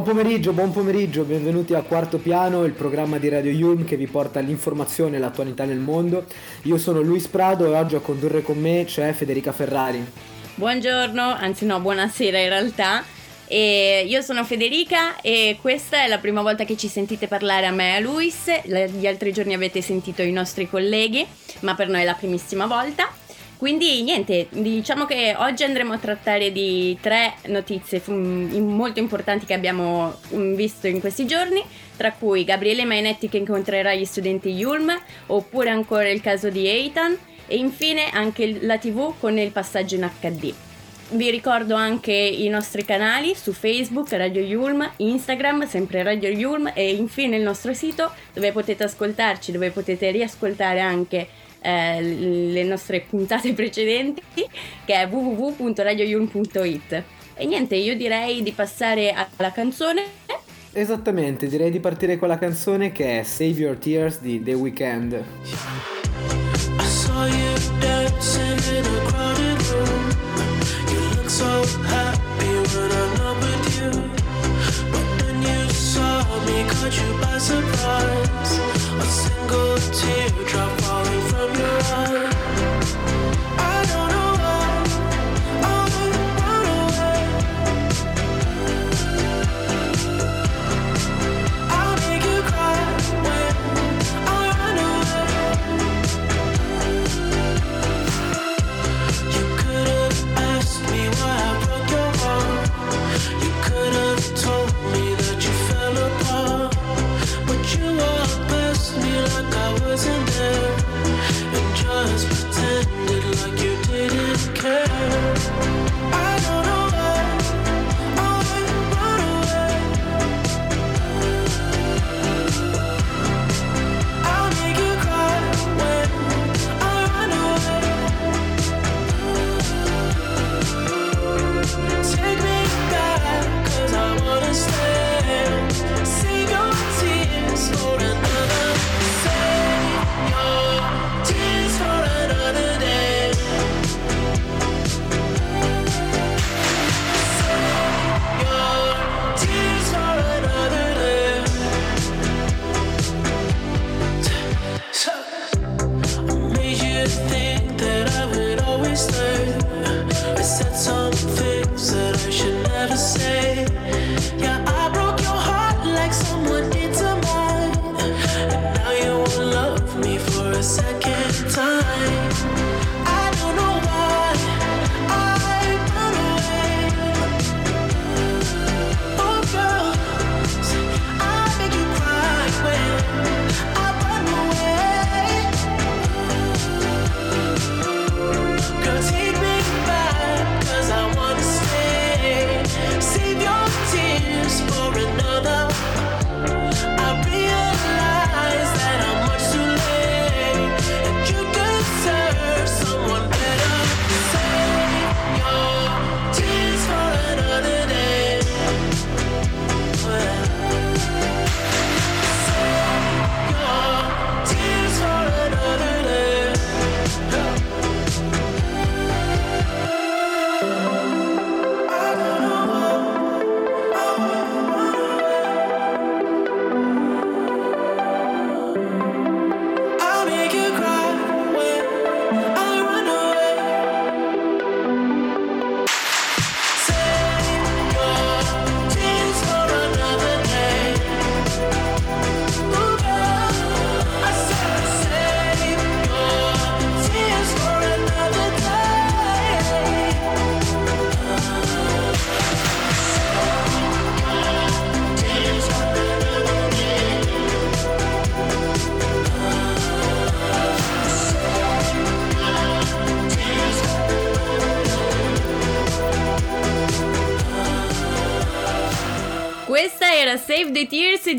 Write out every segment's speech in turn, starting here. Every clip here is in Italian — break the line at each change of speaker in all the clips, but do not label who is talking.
Buon pomeriggio, buon pomeriggio, benvenuti a Quarto Piano, il programma di Radio Yulm che vi porta l'informazione e l'attualità nel mondo. Io sono Luis Prado e oggi a condurre con me c'è Federica Ferrari.
Buongiorno, anzi no, buonasera in realtà. E io sono Federica e questa è la prima volta che ci sentite parlare a me e a Luis. Gli altri giorni avete sentito i nostri colleghi, ma per noi è la primissima volta. Quindi niente, diciamo che oggi andremo a trattare di tre notizie molto importanti che abbiamo mm, visto in questi giorni, tra cui Gabriele Mainetti che incontrerà gli studenti Yulm, oppure ancora il caso di Eitan e infine anche la TV con il passaggio in HD. Vi ricordo anche i nostri canali su Facebook, Radio Yulm, Instagram, sempre Radio Yulm e infine il nostro sito dove potete ascoltarci, dove potete riascoltare anche eh, le nostre puntate precedenti che è www.radioyun.it e niente io direi di passare alla canzone.
Esattamente direi di partire con la canzone che è Save Your Tears di The Weeknd. I saw you dancing in a crowded room. You look so happy when I'm not with you. But then you saw me, caught you by surprise. A single teardrop
run.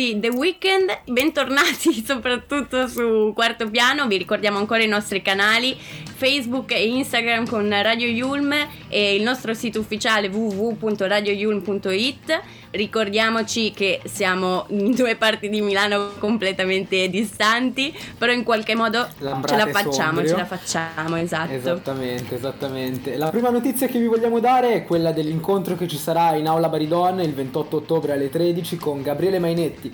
The Tears di The Weeknd. Bentornati soprattutto su Quarto Piano. Vi ricordiamo ancora i nostri canali
Facebook e Instagram con Radio Yulm e il nostro sito ufficiale www.radioyulm.it. Ricordiamoci che siamo in due parti di Milano completamente distanti, però in qualche modo
Lambrate
ce la facciamo,
Sondrio.
ce la facciamo, esatto.
Esattamente, esattamente. La prima notizia che vi vogliamo dare è quella dell'incontro che ci sarà in Aula Baridon il 28 ottobre alle 13 con Gabriele Mainetti,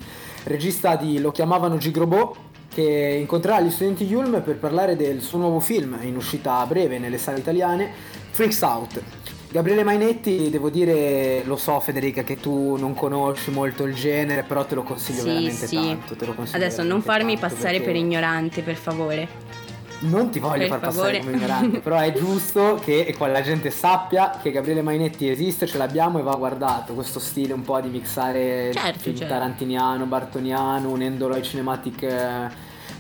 regista di Lo chiamavano Gigrobot, che incontrerà gli studenti Yulm per parlare del suo nuovo film in uscita a breve nelle sale italiane, Freaks Out. Gabriele Mainetti, devo dire, lo so Federica che tu non conosci molto il genere, però te lo consiglio
Sì,
veramente
sì.
tanto.
Adesso non farmi passare
perché-
per ignorante, per favore.
Non ti voglio far
favore.
passare come ignorante, però è giusto che qua la gente sappia che Gabriele Mainetti esiste, ce l'abbiamo e va guardato. Questo stile un po' di mixare
Certo,
film
certo.
tarantiniano, bartoniano, unendolo ai cinematic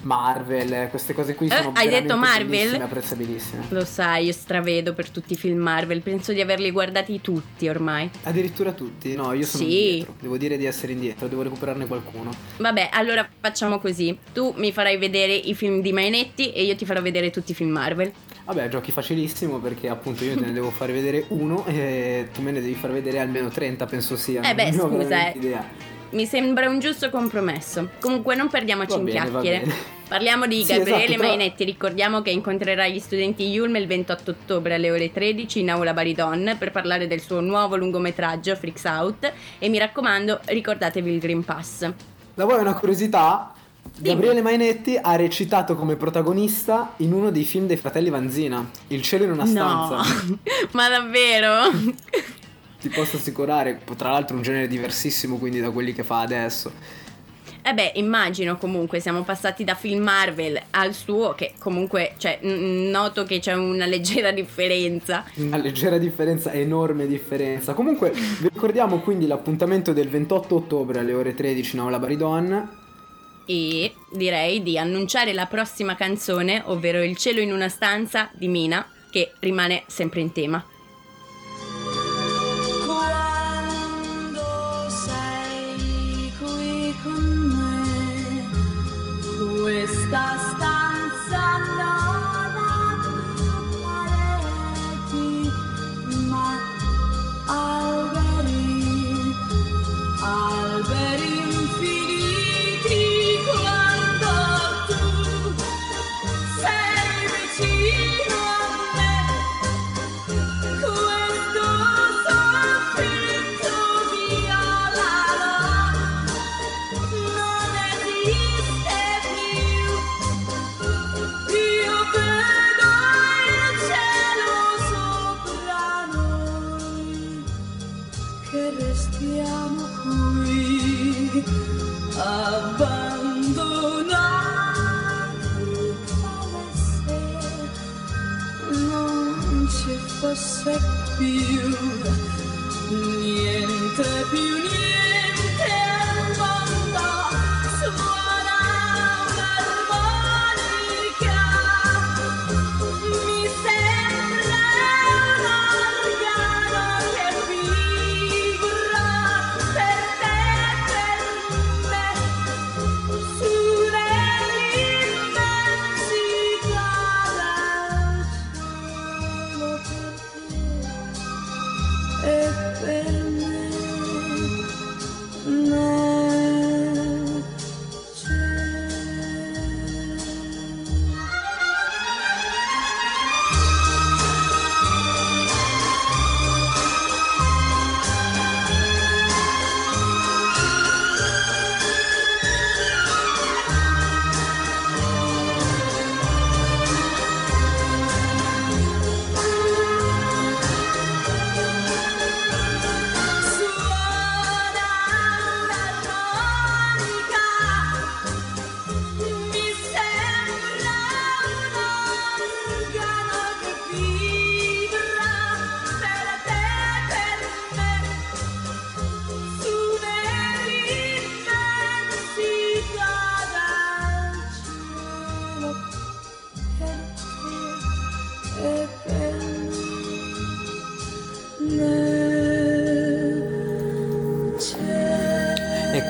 Marvel, queste cose qui
Eh,
sono
hai
veramente
detto Marvel?
apprezzabilissime.
Lo sai, io stravedo per tutti i film Marvel, penso di averli guardati tutti ormai.
Addirittura tutti? No, io sono
Sì.
indietro. Devo dire di essere indietro, devo recuperarne qualcuno.
Vabbè, allora facciamo così. Tu mi farai vedere i film di Mainetti e io ti farò vedere tutti i film Marvel.
Vabbè, giochi facilissimo perché appunto io te ne devo fare vedere uno e tu me ne devi far vedere almeno 30, penso sia.
Eh beh,
Non
scusa, eh.
idea.
Mi sembra un giusto compromesso. Comunque non perdiamoci
Va
in
bene,
chiacchiere. Parliamo di
Sì,
Gabriele
esatto, però-
Mainetti, ricordiamo che incontrerà gli studenti Yulm il 28 ottobre alle ore 13 in Aula Baridon per parlare del suo nuovo lungometraggio Freaks Out e mi raccomando ricordatevi il Green Pass.
Da voi una curiosità?
Dimmi.
Gabriele Mainetti ha recitato come protagonista in uno dei film dei fratelli Vanzina, Il cielo in una stanza.
No, ma davvero?
Ti posso assicurare, tra l'altro un genere diversissimo quindi da quelli che fa adesso.
Eh beh, immagino comunque, siamo passati da film Marvel al suo, che comunque, cioè, noto che c'è una leggera differenza.
Una leggera differenza, enorme differenza. Comunque vi ricordiamo quindi l'appuntamento del 28 ottobre alle ore 13 in Aula Baridon.
E direi di annunciare la prossima canzone, ovvero Il cielo in una stanza di Mina, che rimane sempre in tema.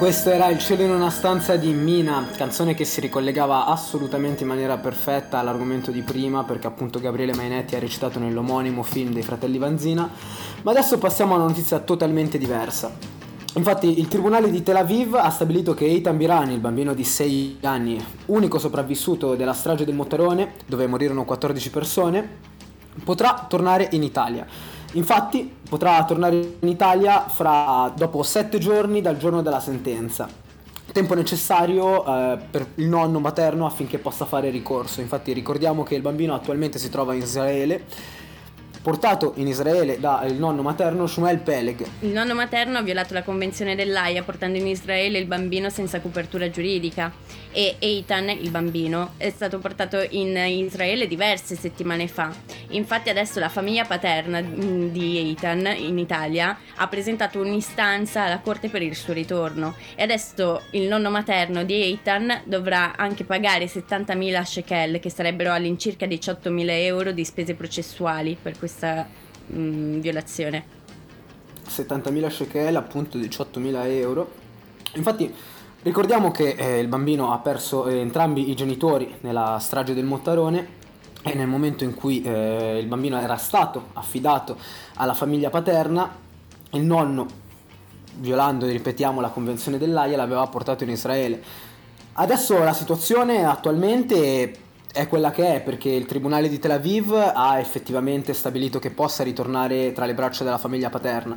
Questo
era Il cielo in una stanza di Mina, canzone che si ricollegava assolutamente in maniera perfetta all'argomento di prima perché appunto Gabriele Mainetti ha recitato nell'omonimo film dei fratelli Vanzina. Ma adesso passiamo a una notizia totalmente diversa. Infatti il tribunale di Tel Aviv ha stabilito che Eitan Birani, il bambino di 6 anni, unico sopravvissuto della strage del Mottarone, dove morirono 14 persone, potrà tornare in Italia. Infatti potrà tornare in Italia fra, dopo sette giorni dal giorno della sentenza, tempo necessario eh, per il nonno materno affinché possa fare ricorso. Infatti ricordiamo che il bambino attualmente si trova in Israele portato in Israele dal nonno materno Shmuel Peleg.
Il nonno materno ha violato la convenzione dell'AIA portando in Israele il bambino senza copertura giuridica e Eitan, il bambino, è stato portato in Israele diverse settimane fa. Infatti adesso la famiglia paterna mm, di Eitan in Italia ha presentato un'istanza alla corte per il suo ritorno e adesso il nonno materno di Eitan dovrà anche pagare 70.000 shekel che sarebbero all'incirca 18.000 euro di spese processuali per questo questa mh, mm, violazione.
70.000 shekel, appunto 18.000 euro. Infatti ricordiamo che eh, il bambino ha perso eh, entrambi i genitori nella strage del Mottarone e nel momento in cui eh, il bambino era stato affidato alla famiglia paterna, il nonno, violando, ripetiamo, la convenzione dell'AIA, l'aveva portato in Israele. Adesso la situazione attualmente è quella che è perché il Tribunale di Tel Aviv ha effettivamente stabilito che possa ritornare tra le braccia della famiglia paterna.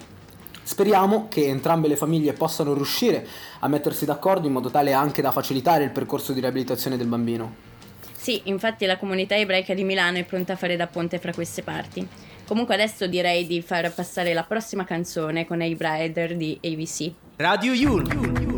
Speriamo che entrambe le famiglie possano riuscire a mettersi d'accordo in modo tale anche da facilitare il percorso di riabilitazione del bambino.
Sì, infatti la comunità ebraica di Milano è pronta a fare da ponte fra queste parti. Comunque adesso direi di far passare la prossima canzone con i Brider di ABC.
Radio Yul.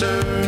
sister.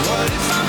What if I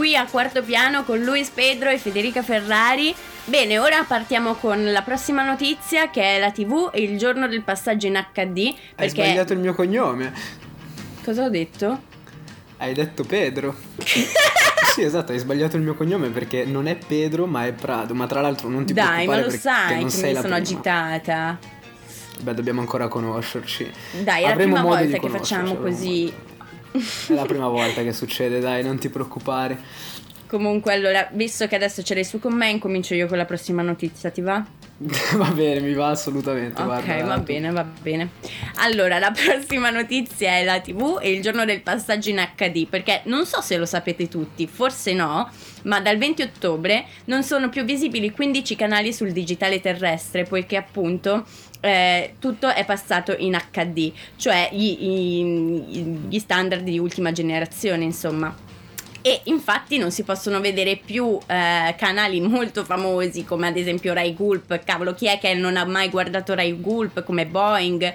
qui a quarto piano con Luis Pedro e Federica Ferrari. Bene, ora partiamo con la prossima notizia che è la TV e il giorno del passaggio in HD.
Perché... Hai sbagliato il mio cognome.
Cosa ho detto?
Hai detto Pedro. sì, esatto, hai sbagliato il mio cognome perché non è Pedro ma è Prado. Ma tra l'altro non ti
Dai,
ma
lo sai che mi sono prima. agitata.
Beh, dobbiamo ancora conoscerci.
Dai, è Avremo la prima volta che facciamo così.
È la prima volta che succede, dai, non ti preoccupare.
Comunque, allora, visto che adesso ce l'hai su con me, incomincio io con la prossima notizia, ti va?
va bene, mi va assolutamente.
Ok,
guarda,
va tu. bene, va bene. Allora, la prossima notizia è la TV e il giorno del passaggio in HD, perché non so se lo sapete tutti, forse no, ma dal 20 ottobre non sono più visibili 15 canali sul digitale terrestre, poiché appunto eh, tutto è passato in HD, cioè gli, gli, gli standard di ultima generazione, insomma. E infatti non si possono vedere più eh, canali molto famosi come ad esempio Rai Gulp, cavolo chi è che non ha mai guardato Rai Gulp come Boeing,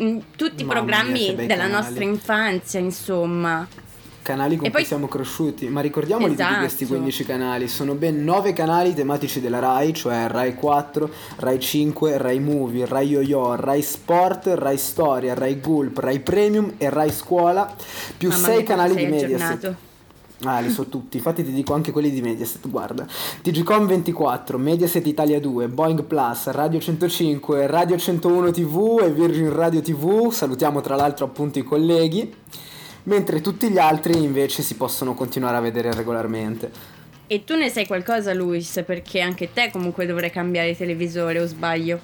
mm, tutti i programmi della canali. nostra infanzia insomma
canali con e cui poi... siamo cresciuti, ma ricordiamoli esatto. di questi 15 canali, sono ben 9 canali tematici della RAI, cioè RAI 4, RAI 5, RAI Movie, RAI Yo-Yo, RAI Sport, RAI Storia, RAI Gulp, RAI Premium e RAI Scuola, più 6 canali di Mediaset. Ah, li so tutti, infatti ti dico anche quelli di Mediaset, guarda. TGCOM 24, Mediaset Italia 2, Boeing Plus, Radio 105, Radio 101 TV e Virgin Radio TV, salutiamo tra l'altro appunto i colleghi mentre tutti gli altri invece si possono continuare a vedere regolarmente.
E tu ne sai qualcosa, Luis? Perché anche te comunque dovrai cambiare televisore, o sbaglio?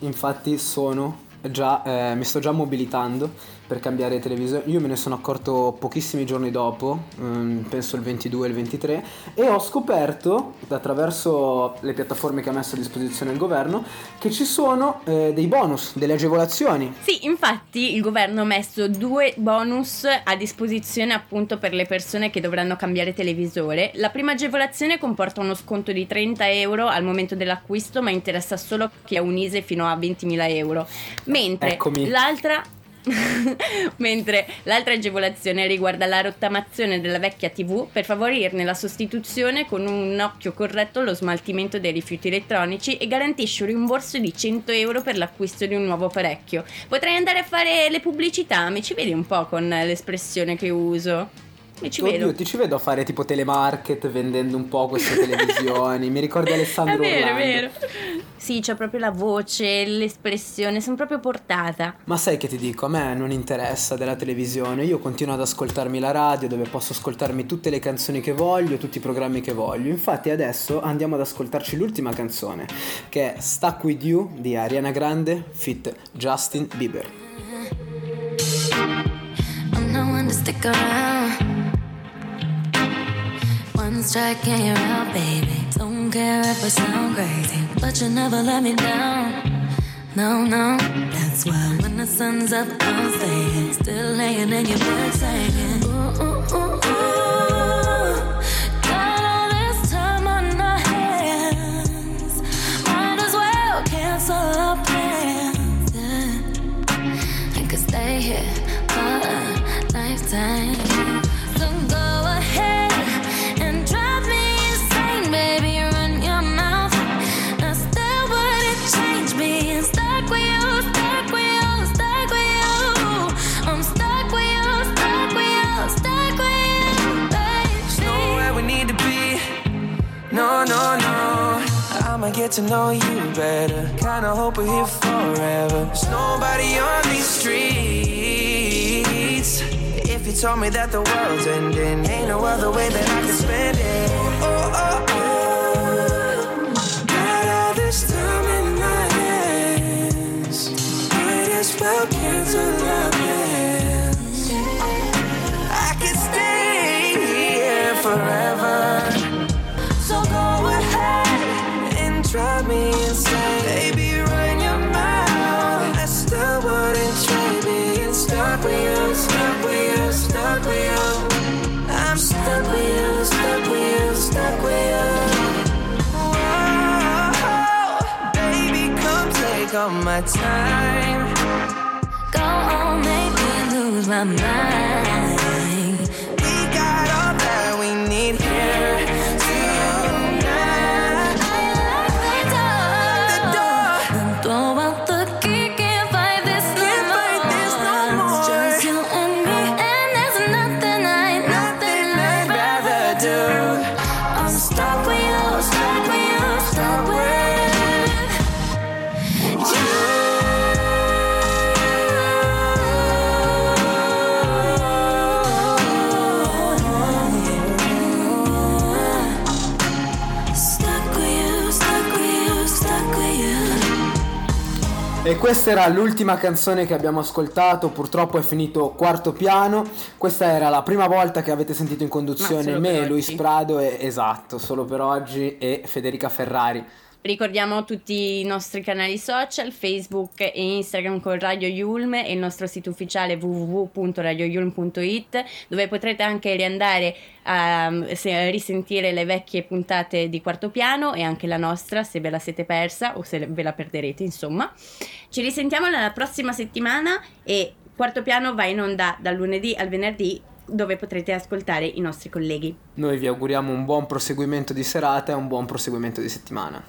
Infatti sono già, eh, mi sto già mobilitando per cambiare televisore. Io me ne sono accorto pochissimi giorni dopo, um, penso il 22 e il 23, e ho scoperto, attraverso le piattaforme che ha messo a disposizione il governo, che ci sono eh, dei bonus, delle agevolazioni.
Sì, infatti il governo ha messo due bonus a disposizione appunto per le persone che dovranno cambiare televisore. La prima agevolazione comporta uno sconto di 30 euro al momento dell'acquisto, ma interessa solo chi ha un ISE fino a 20.000 euro. Mentre
Eccomi.
l'altra Mentre l'altra agevolazione riguarda la rottamazione della vecchia TV per favorirne la sostituzione con un occhio corretto allo smaltimento dei rifiuti elettronici e garantisce un rimborso di 100 euro per l'acquisto di un nuovo apparecchio. Potrei andare a fare le pubblicità, mi ci vedi un po' con l'espressione che uso? Mi ci
Oddio,
vedo.
ti ci vedo a fare tipo telemarket vendendo un po' queste televisioni. Mi ricordi Alessandro
È vero,
Orlando.
è vero. Sì, c'è proprio la voce, l'espressione, sono proprio portata.
Ma sai che ti dico, a me non interessa della televisione. Io continuo ad ascoltarmi la radio dove posso ascoltarmi tutte le canzoni che voglio, tutti i programmi che voglio. Infatti adesso andiamo ad ascoltarci l'ultima canzone, che è Stuck With You di Ariana Grande fit Justin Bieber. I'm no one to stick around. One strike and you're out, baby. Don't care if I sound crazy, but you never let me down. No, no, that's why when the sun's up, I'm staying. Still laying in your bed saying, ooh, ooh, ooh.
Get to know you better. Kinda hope we're here forever. There's nobody on these streets. If you told me that the world's ending, ain't no other way that I can spend it. Oh, oh, oh, oh. Got all this time in my hands. Might as well cancel our my time.
Go on, make me lose my mind.
Questa era l'ultima canzone che abbiamo ascoltato, purtroppo è finito quarto piano. Questa era la prima volta che avete sentito in conduzione me, Luis. Prado e esatto, solo per oggi e Federica Ferrari.
Ricordiamo tutti i nostri canali social, Facebook e Instagram con Radio Yulm e il nostro sito ufficiale www.radioyulm.it dove potrete anche riandare a se- risentire le vecchie puntate di Quarto Piano e anche la nostra se ve la siete persa o se ve la perderete insomma. Ci risentiamo la prossima settimana e Quarto Piano va in onda dal lunedì al venerdì dove potrete ascoltare i nostri colleghi.
Noi vi auguriamo un buon proseguimento di serata e un buon proseguimento di settimana.